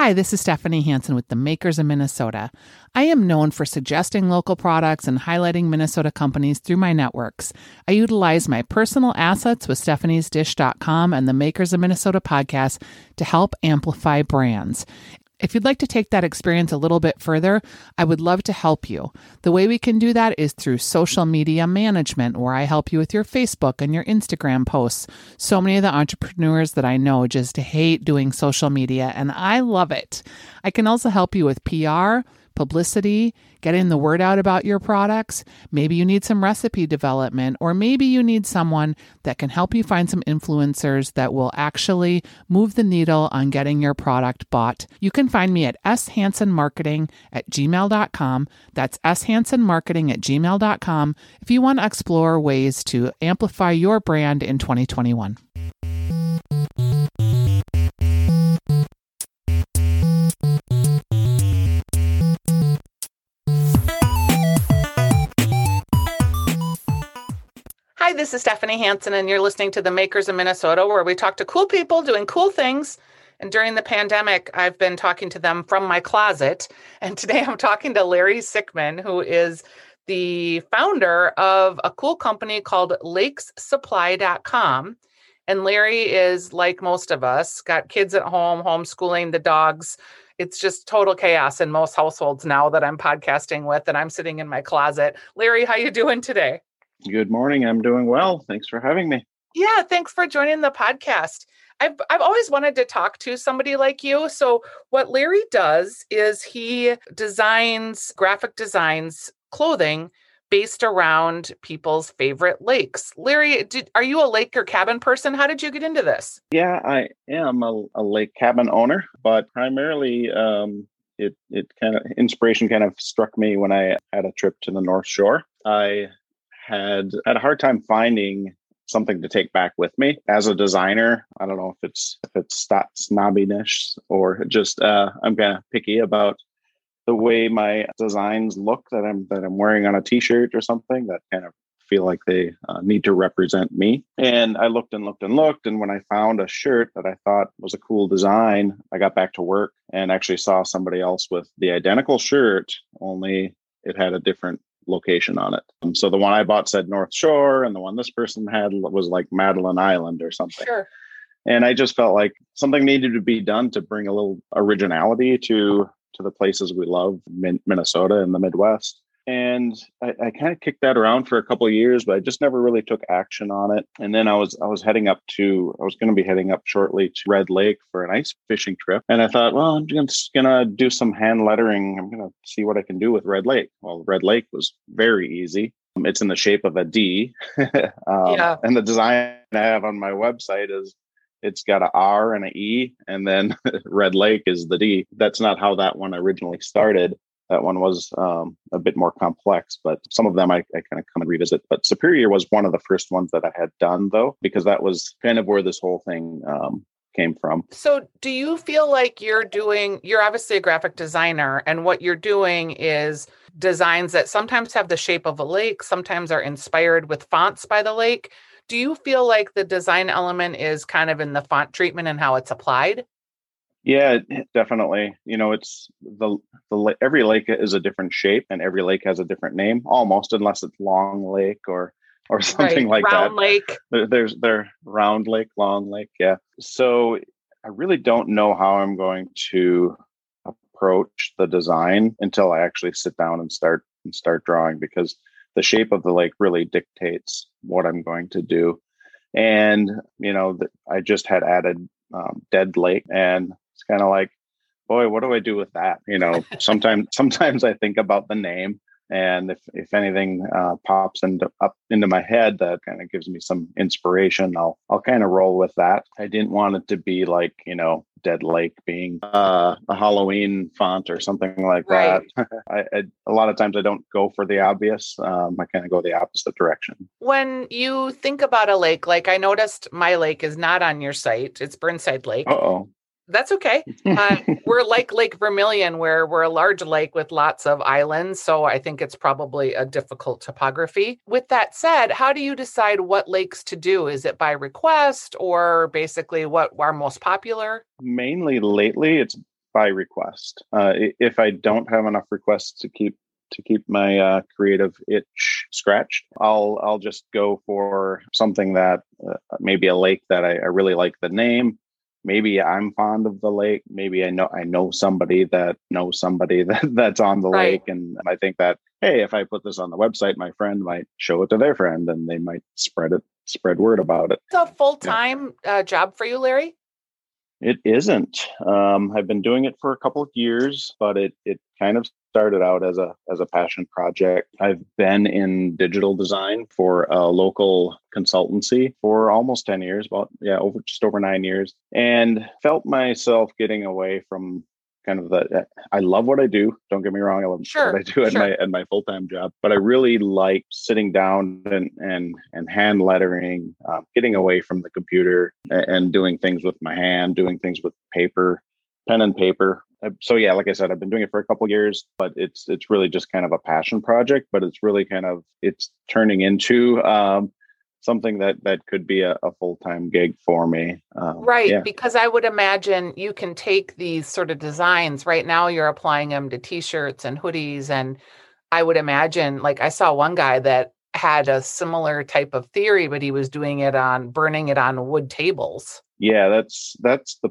Hi, this is Stephanie Hansen with the Makers of Minnesota. I am known for suggesting local products and highlighting Minnesota companies through my networks. I utilize my personal assets with stephaniesdish.com and the Makers of Minnesota podcast to help amplify brands. If you'd like to take that experience a little bit further, I would love to help you. The way we can do that is through social media management, where I help you with your Facebook and your Instagram posts. So many of the entrepreneurs that I know just hate doing social media, and I love it. I can also help you with PR publicity, getting the word out about your products. Maybe you need some recipe development, or maybe you need someone that can help you find some influencers that will actually move the needle on getting your product bought. You can find me at shansenmarketing at gmail.com. That's shansenmarketing at gmail.com if you want to explore ways to amplify your brand in 2021. Hi, this is Stephanie Hansen, and you're listening to the Makers of Minnesota, where we talk to cool people doing cool things. And during the pandemic, I've been talking to them from my closet. And today I'm talking to Larry Sickman, who is the founder of a cool company called lakesupply.com. And Larry is like most of us, got kids at home, homeschooling the dogs. It's just total chaos in most households now that I'm podcasting with and I'm sitting in my closet. Larry, how you doing today? Good morning. I'm doing well. Thanks for having me. Yeah, thanks for joining the podcast. I've I've always wanted to talk to somebody like you. So what Larry does is he designs graphic designs clothing based around people's favorite lakes. Larry, did, are you a lake or cabin person? How did you get into this? Yeah, I am a, a lake cabin owner, but primarily um, it it kind of inspiration kind of struck me when I had a trip to the North Shore. I had had a hard time finding something to take back with me as a designer. I don't know if it's if it's that snobbiness or just uh, I'm kind of picky about the way my designs look that I'm that I'm wearing on a t-shirt or something that kind of feel like they uh, need to represent me. And I looked and looked and looked and when I found a shirt that I thought was a cool design, I got back to work and actually saw somebody else with the identical shirt only it had a different location on it. Um, so the one I bought said North Shore, and the one this person had was like Madeline Island or something. Sure. And I just felt like something needed to be done to bring a little originality to to the places we love, Minnesota and the Midwest. And I, I kind of kicked that around for a couple of years, but I just never really took action on it. And then I was I was heading up to I was going to be heading up shortly to Red Lake for an ice fishing trip, and I thought, well, I'm just gonna do some hand lettering. I'm gonna see what I can do with Red Lake. Well, Red Lake was very easy. It's in the shape of a D, um, yeah. and the design I have on my website is it's got a R and a E, and then Red Lake is the D. That's not how that one originally started. That one was um, a bit more complex, but some of them I, I kind of come and revisit. But Superior was one of the first ones that I had done, though, because that was kind of where this whole thing um, came from. So, do you feel like you're doing, you're obviously a graphic designer, and what you're doing is designs that sometimes have the shape of a lake, sometimes are inspired with fonts by the lake. Do you feel like the design element is kind of in the font treatment and how it's applied? Yeah, definitely. You know, it's the the every lake is a different shape, and every lake has a different name, almost unless it's Long Lake or or something right. like round that. Lake. There, there's there Round Lake, Long Lake. Yeah. So I really don't know how I'm going to approach the design until I actually sit down and start and start drawing because the shape of the lake really dictates what I'm going to do. And you know, I just had added um, Dead Lake, and kind of like, boy, what do I do with that? You know, sometimes sometimes I think about the name, and if if anything uh, pops into up into my head that kind of gives me some inspiration, I'll I'll kind of roll with that. I didn't want it to be like you know Dead Lake being uh, a Halloween font or something like right. that. I, I, a lot of times I don't go for the obvious. Um, I kind of go the opposite direction. When you think about a lake, like I noticed my lake is not on your site, it's Burntside Lake. oh. That's okay. Uh, we're like Lake Vermilion, where we're a large lake with lots of islands. So I think it's probably a difficult topography. With that said, how do you decide what lakes to do? Is it by request or basically what are most popular? Mainly lately, it's by request. Uh, if I don't have enough requests to keep to keep my uh, creative itch scratched, I'll I'll just go for something that uh, maybe a lake that I, I really like the name. Maybe I'm fond of the lake. Maybe I know I know somebody that knows somebody that, that's on the right. lake, and I think that hey, if I put this on the website, my friend might show it to their friend, and they might spread it, spread word about it. It's a full time yeah. uh, job for you, Larry. It isn't. Um, I've been doing it for a couple of years, but it it kind of started out as a as a passion project. I've been in digital design for a local consultancy for almost 10 years, about yeah, over just over 9 years and felt myself getting away from kind of the I love what I do. Don't get me wrong, I love sure, what I do at sure. my at my full time job. But I really like sitting down and and and hand lettering, um, getting away from the computer and, and doing things with my hand, doing things with paper, pen and paper. Uh, so yeah, like I said, I've been doing it for a couple years, but it's it's really just kind of a passion project. But it's really kind of it's turning into um, something that that could be a, a full-time gig for me um, right yeah. because i would imagine you can take these sort of designs right now you're applying them to t-shirts and hoodies and i would imagine like i saw one guy that had a similar type of theory but he was doing it on burning it on wood tables yeah that's that's the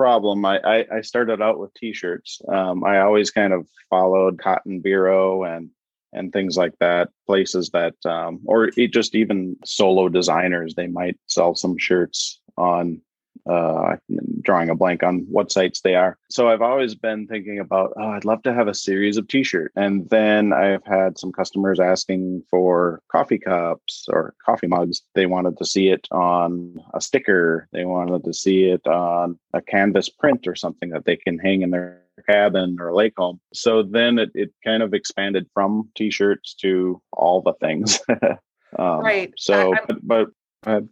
problem i i, I started out with t-shirts. Um, i always kind of followed cotton bureau and and things like that places that um, or just even solo designers they might sell some shirts on uh, drawing a blank on what sites they are. So I've always been thinking about, oh, I'd love to have a series of t-shirt. And then I've had some customers asking for coffee cups or coffee mugs. They wanted to see it on a sticker. They wanted to see it on a canvas print or something that they can hang in their cabin or lake home. So then it, it kind of expanded from t-shirts to all the things. um, right. So, but, but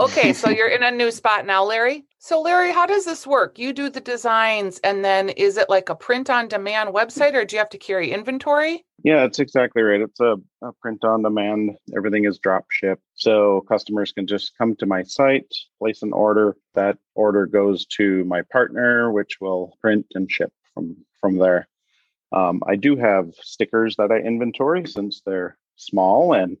okay, so you're in a new spot now, Larry. So, Larry, how does this work? You do the designs, and then is it like a print on demand website, or do you have to carry inventory? Yeah, that's exactly right. It's a, a print on demand. Everything is drop shipped. So, customers can just come to my site, place an order. That order goes to my partner, which will print and ship from, from there. Um, I do have stickers that I inventory since they're small and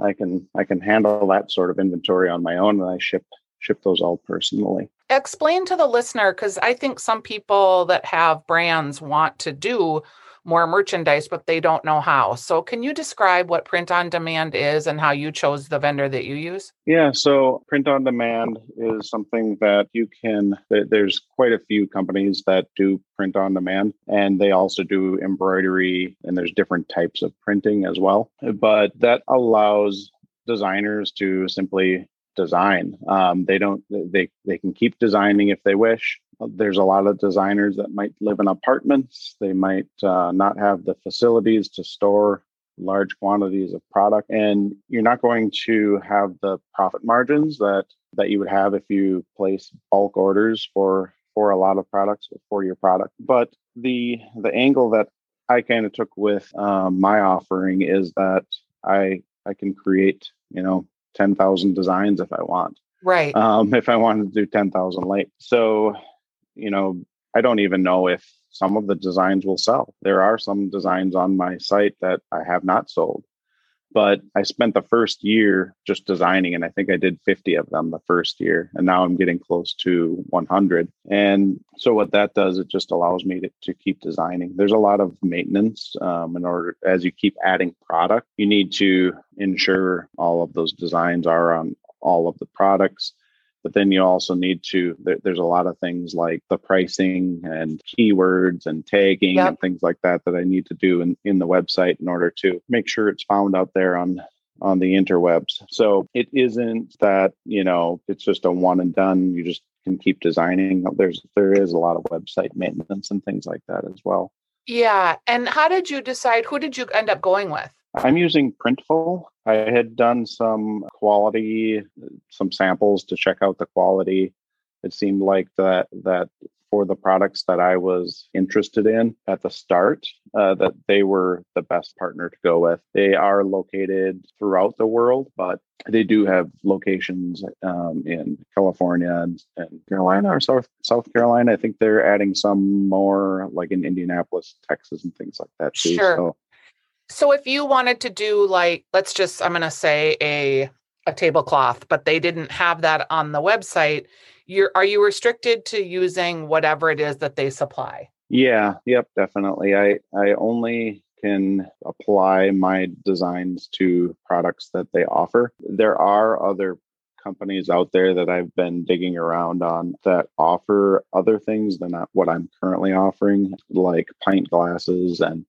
I can I can handle that sort of inventory on my own, and I ship ship those all personally. Explain to the listener because I think some people that have brands want to do more merchandise, but they don't know how. So, can you describe what print on demand is and how you chose the vendor that you use? Yeah, so print on demand is something that you can, there's quite a few companies that do print on demand, and they also do embroidery, and there's different types of printing as well. But that allows designers to simply design. Um, they don't they they can keep designing if they wish. There's a lot of designers that might live in apartments. They might uh, not have the facilities to store large quantities of product, and you're not going to have the profit margins that that you would have if you place bulk orders for for a lot of products for your product. But the the angle that I kind of took with um, my offering is that I I can create you know 10,000 designs if I want. Right. Um, if I wanted to do 10,000 late. So, you know, I don't even know if some of the designs will sell. There are some designs on my site that I have not sold. But I spent the first year just designing, and I think I did 50 of them the first year. And now I'm getting close to 100. And so, what that does, it just allows me to, to keep designing. There's a lot of maintenance um, in order, as you keep adding product, you need to ensure all of those designs are on all of the products but then you also need to there, there's a lot of things like the pricing and keywords and tagging yep. and things like that that i need to do in, in the website in order to make sure it's found out there on on the interwebs. So it isn't that you know it's just a one and done. You just can keep designing. There's there is a lot of website maintenance and things like that as well. Yeah and how did you decide who did you end up going with I'm using Printful. I had done some quality, some samples to check out the quality. It seemed like that that for the products that I was interested in at the start, uh, that they were the best partner to go with. They are located throughout the world, but they do have locations um, in California and, and, Carolina or South South Carolina. I think they're adding some more, like in Indianapolis, Texas, and things like that too. Sure. So, so if you wanted to do like, let's just, I'm going to say a a tablecloth, but they didn't have that on the website. You're are you restricted to using whatever it is that they supply? Yeah, yep, definitely. I I only can apply my designs to products that they offer. There are other companies out there that I've been digging around on that offer other things than uh, what I'm currently offering, like pint glasses and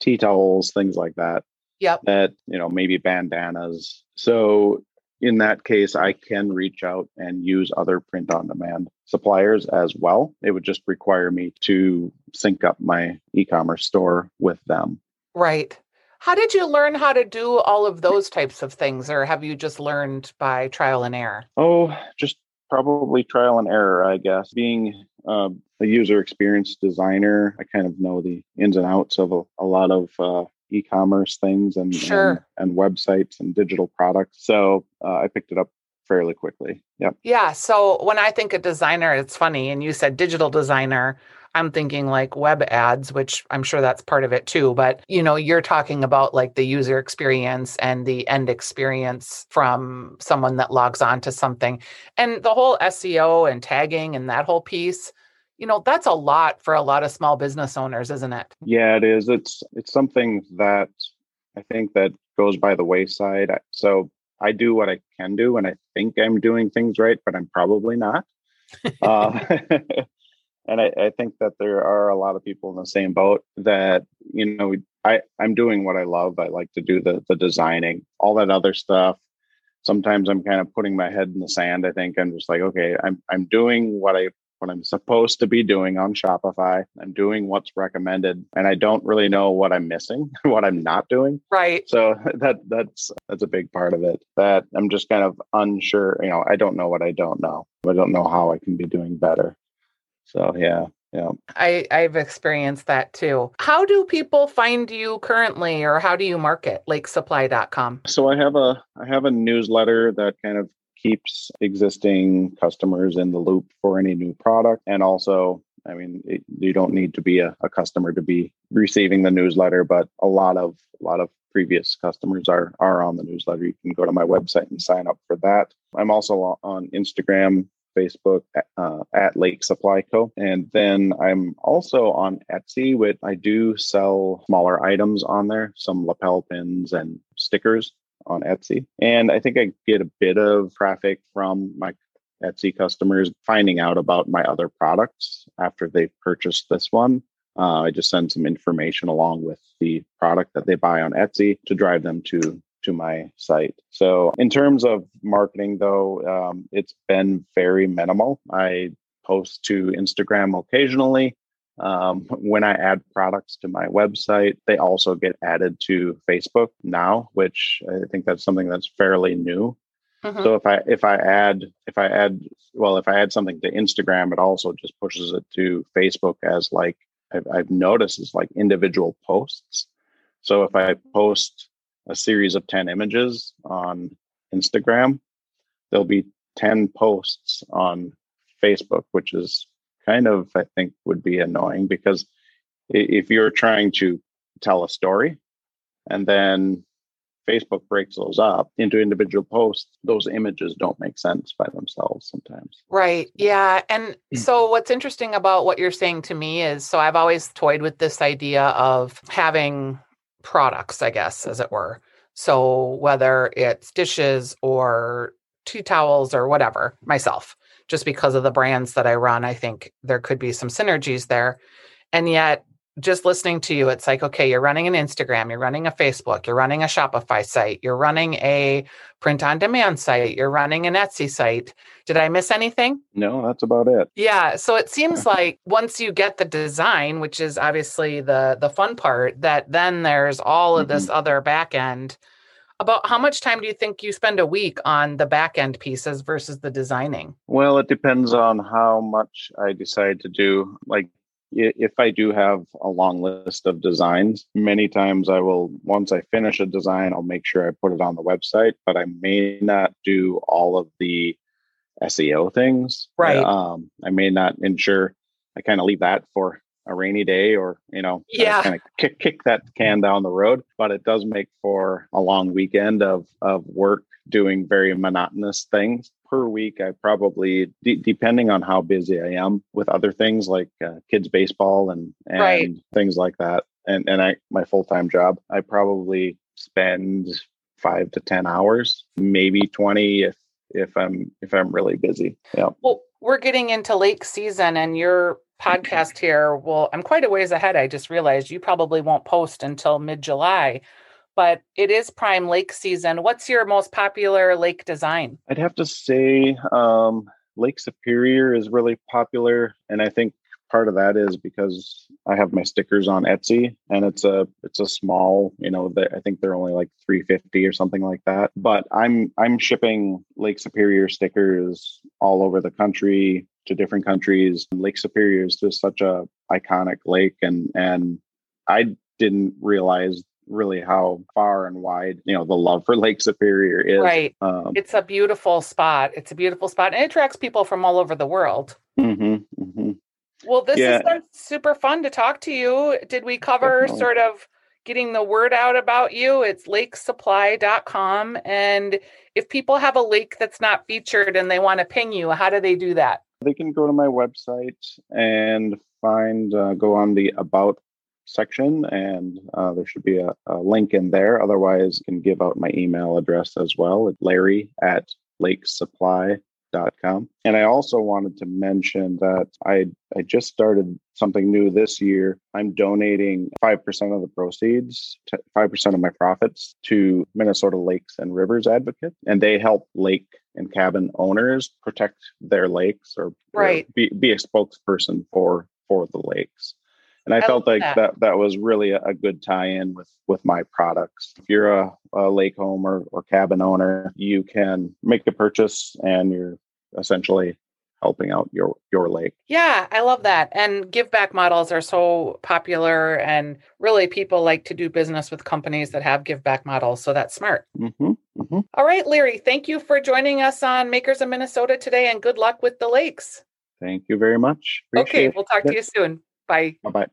tea towels, things like that. Yep. That, you know, maybe bandanas. So in that case, I can reach out and use other print on demand suppliers as well. It would just require me to sync up my e commerce store with them. Right. How did you learn how to do all of those types of things, or have you just learned by trial and error? Oh, just probably trial and error, I guess. Being uh, a user experience designer, I kind of know the ins and outs of a, a lot of uh, e-commerce things and, sure. and, and websites and digital products. So uh, I picked it up fairly quickly. Yep. Yeah. So when I think a designer, it's funny, and you said digital designer. I'm thinking like web ads, which I'm sure that's part of it too. But you know, you're talking about like the user experience and the end experience from someone that logs on to something. And the whole SEO and tagging and that whole piece, you know that's a lot for a lot of small business owners isn't it? Yeah it is. It's it's something that i think that goes by the wayside. So i do what i can do and i think i'm doing things right but i'm probably not. Uh, and I, I, think that there are a lot of people in the same boat that you know i i'm doing what i love. I like to do the the designing all that other stuff. Sometimes i'm kind of putting my head in the sand i think i'm just like okay i'm i'm doing what i what I'm supposed to be doing on Shopify. I'm doing what's recommended and I don't really know what I'm missing, what I'm not doing. Right. So that that's that's a big part of it. That I'm just kind of unsure, you know, I don't know what I don't know. I don't know how I can be doing better. So yeah. Yeah. I, I've experienced that too. How do people find you currently or how do you market lakesupply.com? So I have a I have a newsletter that kind of keeps existing customers in the loop for any new product. And also, I mean, it, you don't need to be a, a customer to be receiving the newsletter, but a lot of a lot of previous customers are are on the newsletter. You can go to my website and sign up for that. I'm also on Instagram, Facebook uh, at Lake Supply Co. And then I'm also on Etsy, which I do sell smaller items on there, some lapel pins and stickers on Etsy. And I think I get a bit of traffic from my Etsy customers finding out about my other products after they've purchased this one. Uh, I just send some information along with the product that they buy on Etsy to drive them to to my site. So in terms of marketing, though, um, it's been very minimal. I post to Instagram occasionally. Um, when I add products to my website, they also get added to Facebook now, which I think that's something that's fairly new. Mm-hmm. So if I if I add if I add well if I add something to Instagram, it also just pushes it to Facebook as like I've, I've noticed is like individual posts. So if I post a series of ten images on Instagram, there'll be ten posts on Facebook, which is kind of, I think, would be annoying because if you're trying to tell a story and then Facebook breaks those up into individual posts, those images don't make sense by themselves sometimes. Right. Yeah. And hmm. so, what's interesting about what you're saying to me is so I've always toyed with this idea of having products, I guess, as it were. So, whether it's dishes or tea towels or whatever, myself just because of the brands that I run, I think there could be some synergies there. And yet, just listening to you, it's like, okay, you're running an Instagram, you're running a Facebook, you're running a Shopify site, you're running a print on demand site, you're running an Etsy site. Did I miss anything? No, that's about it. Yeah. So it seems like once you get the design, which is obviously the the fun part, that then there's all of mm-hmm. this other back end about how much time do you think you spend a week on the back end pieces versus the designing? Well, it depends on how much I decide to do. Like if I do have a long list of designs, many times I will, once I finish a design, I'll make sure I put it on the website, but I may not do all of the SEO things. Right. Um, I may not ensure, I kind of leave that for a rainy day or, you know, yeah. kind of kick, kick that can down the road, but it does make for a long weekend of, of work doing very monotonous things per week i probably depending on how busy i am with other things like uh, kids baseball and and Right. things like that and and i my full-time job i probably spend 5 to 10 hours maybe 20 if if i'm if i'm really busy yeah Well, we're getting into lake season and your podcast here, well, I'm quite a ways ahead. I just realized you probably won't post until mid July, but it is prime lake season. What's your most popular lake design? I'd have to say um, Lake Superior is really popular, and I think part of that is because I have my stickers on Etsy, and it's a it's a small, you know, I think they're only like three fifty or something like that. But I'm I'm shipping Lake Superior stickers all over the country to different countries. Lake Superior is just such a iconic lake, and and I didn't realize really how far and wide you know the love for Lake Superior is. Right. Um, It's a beautiful spot. It's a beautiful spot and it attracts people from all over the world. mhm, mhm. Well, this Yeah. has been super fun to talk to you. Did we cover Definitely. sort of getting the word out about you? It's lakesupply.com. And if people have a lake that's not featured and they want to ping you, how do they do that? They can go to my website and find uh, go on the about section, and uh, there should be a, a link in there. Otherwise, can give out my email address as well. at Larry at lakesupply.com. And I also wanted to mention that I I just started something new this year. I'm donating 5% of the proceeds, to 5% of my profits to Minnesota Lakes and Rivers Advocate, and they help lake and cabin owners protect their lakes or, or Right. be, be a spokesperson for for the lakes. And I, I felt like that. that. that was really a, a good tie-in with with my products. If you're a, a lake home or, or cabin owner, you can make a purchase and you're essentially helping out your your lake. Yeah, I love that. And give back models are so popular. And really, people like to do business with companies that have give back models. So that's smart. hmm hmm All right, Larry, thank you for joining us on Makers of Minnesota today and good luck with the lakes. Thank you very much. okay, we'll talk to you soon. Bye. Bye bye.